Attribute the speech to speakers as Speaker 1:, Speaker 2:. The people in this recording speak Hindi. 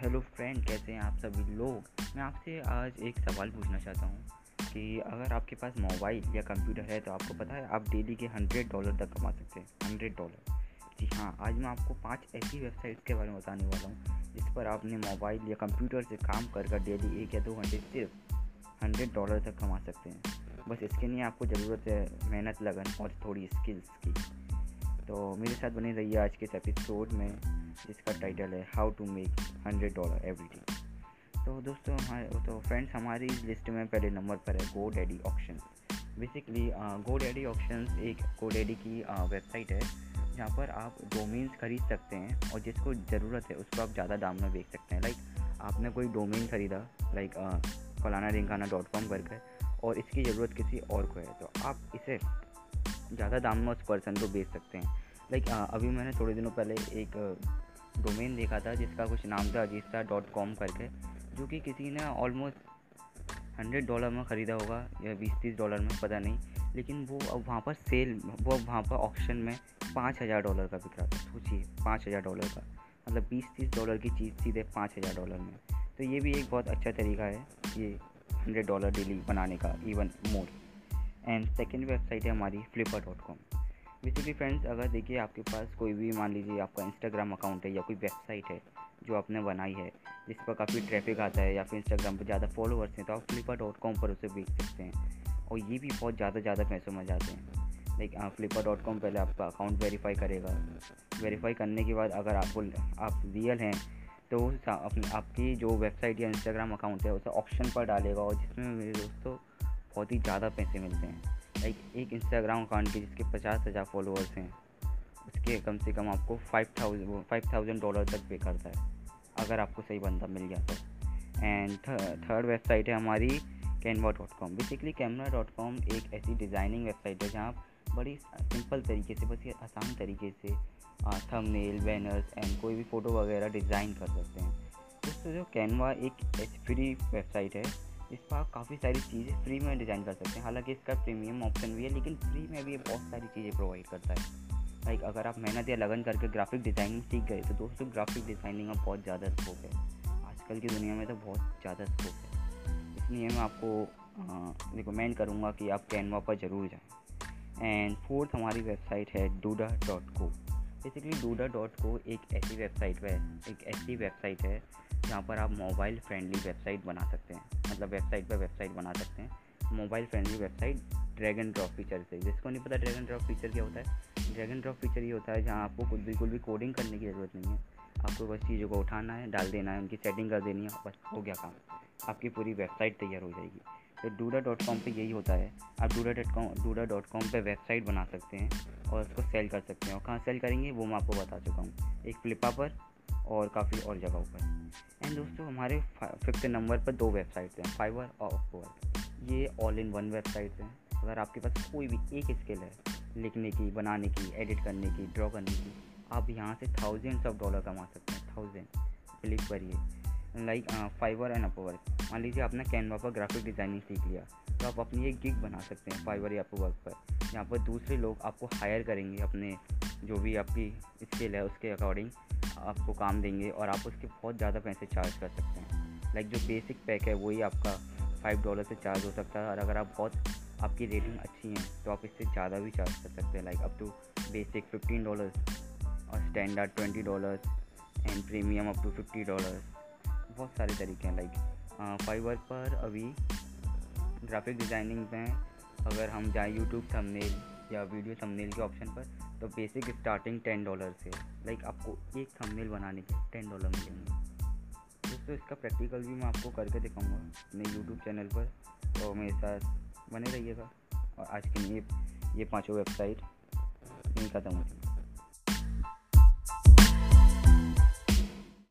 Speaker 1: हेलो फ्रेंड, कैसे हैं आप सभी लोग? मैं आपसे आज एक सवाल पूछना चाहता हूँ कि अगर आपके पास मोबाइल या कंप्यूटर है तो आपको पता है आप डेली के हंड्रेड डॉलर तक कमा सकते हैं। हंड्रेड डॉलर जी हाँ आज मैं आपको पाँच ऐसी वेबसाइट्स के बारे में बताने वाला हूँ, जिस पर आपने मोबाइल या कंप्यूटर से काम कर कर डेली एक या दो घंटे सिर्फ़ हंड्रेड डॉलर तक कमा सकते हैं। बस इसके लिए आपको ज़रूरत है मेहनत, लगन और थोड़ी स्किल्स की। तो मेरे साथ बने रहिए आज के इस एपिसोड में, जिसका टाइटल है how to make hundred dollar every day तो दोस्तों, हमारे तो फ्रेंड्स हमारी लिस्ट में पहले नंबर पर है GoDaddy option basically GoDaddy option एक गो डैडी की वेबसाइट है, जहाँ पर आप डोमेन्स खरीद सकते हैं और जिसको ज़रूरत है उसको आप ज़्यादा दाम में बेच सकते हैं। लाइक आपने कोई डोमेन ख़रीदा लाइक फलाना रिंगाना डॉट कॉम करके और इसकी ज़रूरत किसी और को है तो आप इसे ज़्यादा दाम में उस पर्सन को बेच सकते हैं। लाइक अभी मैंने थोड़े दिनों पहले एक डोमेन देखा था जिसका कुछ नाम था अजीस्ता डॉट कॉम करके, जो कि किसी ने ऑलमोस्ट हंड्रेड डॉलर में ख़रीदा होगा या बीस तीस डॉलर में, पता नहीं। लेकिन वो अब वहाँ पर सेल वो अब वहाँ पर ऑप्शन में पाँच हज़ार डॉलर का बिक रहा था। सोचिए, पाँच हज़ार डॉलर का। मतलब बीस तीस डॉलर की चीज़ सीधे पाँच हज़ार डॉलर में। तो ये भी एक बहुत अच्छा तरीका है, ये हंड्रेड डॉलर डेली बनाने का even more and second website है हमारी Flippa dot com basically friends अगर देखिए आपके पास कोई भी, मान लीजिए आपका इंस्टाग्राम अकाउंट है या कोई वेबसाइट है जो आपने बनाई है, जिस पर काफ़ी ट्रैफ़िक आता है या फिर इंस्टाग्राम पर ज़्यादा फॉलोअर्स हैं तो आप फ्लिपर डॉट कॉम पर उसे बेच सकते हैं। और ये भी बहुत ज़्यादा ज़्यादा पैसों में जाते हैं। लाइक फ्लिपर डॉट कॉम पहले आपका अकाउंट वेरीफाई करेगा। वेरीफाई करने के बाद अगर आपको, आप रियल हैं तो अपनी, आपकी जो वेबसाइट या इंस्टाग्राम अकाउंट है, उसे ऑप्शन पर डालेगा। और जिसमें मेरे दोस्तों बहुत ही ज़्यादा पैसे मिलते हैं। लाइक एक इंस्टाग्राम अकाउंट के जिसके पचास हज़ार फॉलोअर्स हैं, उसके कम से कम आपको five thousand five thousand dollar तक पे करता है अगर आपको सही बंदा मिल गया तो। एंड थर्ड वेबसाइट है हमारी Canva dot com basically camera dot com एक ऐसी डिज़ाइनिंग वेबसाइट है जहाँ बड़ी सिंपल तरीके से, बस ये आसान तरीके से थंबनेल बैनर्स एंड कोई भी फ़ोटो वगैरह डिज़ाइन कर सकते हैं। दोस्तों जो कैनवा एक फ्री वेबसाइट है इस पर आप काफ़ी सारी चीज़ें फ्री में डिज़ाइन कर सकते हैं। हालाँकि इसका प्रीमियम ऑप्शन भी है, लेकिन फ्री में भी ये बहुत सारी चीज़ें प्रोवाइड करता है। लाइक अगर आप मेहनत या लगन करके ग्राफिक डिज़ाइनिंग सीख गए तो दोस्तों ग्राफिक डिज़ाइनिंग में बहुत ज़्यादा स्कोप है। आजकल की दुनिया में तो बहुत ज़्यादा स्कोप है। इसलिए मैं आपको रिकमेंड करूँगा कि आप कैनवा पर ज़रूर जाएँ। एंड फोर्थ हमारी वेबसाइट है Duda dot co basically Duda dot co एक ऐसी वेबसाइट है, एक ऐसी वेबसाइट है जहाँ पर आप मोबाइल फ्रेंडली वेबसाइट बना सकते हैं। मतलब वेबसाइट पर वेबसाइट बना सकते हैं। Mobile friendly website drag and drop feature से। जिसको नहीं पता ड्रैगन ड्रॉप फीचर क्या होता है? ड्रैगन ड्रॉप फीचर ये होता है जहाँ आपको कुछ बिल्कुल भी कोडिंग करने की ज़रूरत नहीं है। आपको बस चीज़ों को उठाना है, डाल देना है, उनकी सेटिंग कर देनी है, बस हो गया काम। आपकी पूरी वेबसाइट तैयार हो जाएगी। तो डूडा डॉट कॉम पर यही होता है। आप Duda dot com, Duda dot com पर वेबसाइट बना सकते हैं और उसको सेल कर सकते हैं। और कहाँ सेल करेंगे, वो मैं आपको बता चुका हूँ। एक फ्लिपा पर और काफ़ी और जगहों पर। एंड दोस्तों, हमारे फिफ्थ नंबर पर दो वेबसाइट्स हैं, फाइवर और अपवर्क ये ऑल इन वन वेबसाइट्स हैं। अगर आपके पास कोई भी एक स्किल है, लिखने की, बनाने की, एडिट करने की, ड्रॉ करने की, आप यहाँ से थाउजेंड्स ऑफ़ डॉलर कमा सकते हैं। थाउज़ेंड क्लिक करिए। लाइक फाइवर एंड अपवर्क मान लीजिए आपने कैनवा पर ग्राफिक डिज़ाइनिंग सीख लिया तो आप अपनी एक गिग बना सकते हैं फाइवर या अपवर्क पर। यहाँ पर दूसरे लोग आपको हायर करेंगे अपने, जो भी आपकी स्किल है उसके अकॉर्डिंग आपको काम देंगे और आप उसके बहुत ज़्यादा पैसे चार्ज कर सकते हैं। लाइक जो बेसिक पैक है, वही आपका फाइव डॉलर से चार्ज हो सकता है और अगर आप बहुत, आपकी रेटिंग अच्छी है तो आप इससे ज़्यादा भी चार्ज कर सकते हैं। Like up to basic fifteen dollars और standard twenty dollars and premium up to fifty dollars बहुत सारे तरीके हैं लाइक फाइवर पर अभी ग्राफिक डिज़ाइनिंग में अगर हम जाएँ यूट्यूब थंबनेल या वीडियो थंबनेल के ऑप्शन पर तो बेसिक स्टार्टिंग टेन डॉलर से लाइक आपको एक थंबनेल बनाने के टेन डॉलर मिलेंगे। दोस्तों, इसका प्रैक्टिकल भी मैं आपको करके दिखाऊँगा अपने यूट्यूब चैनल पर तो मेरे साथ बने रहिएगा। और आज के ये ये पाँचों वेबसाइट नहीं ख़त्म होती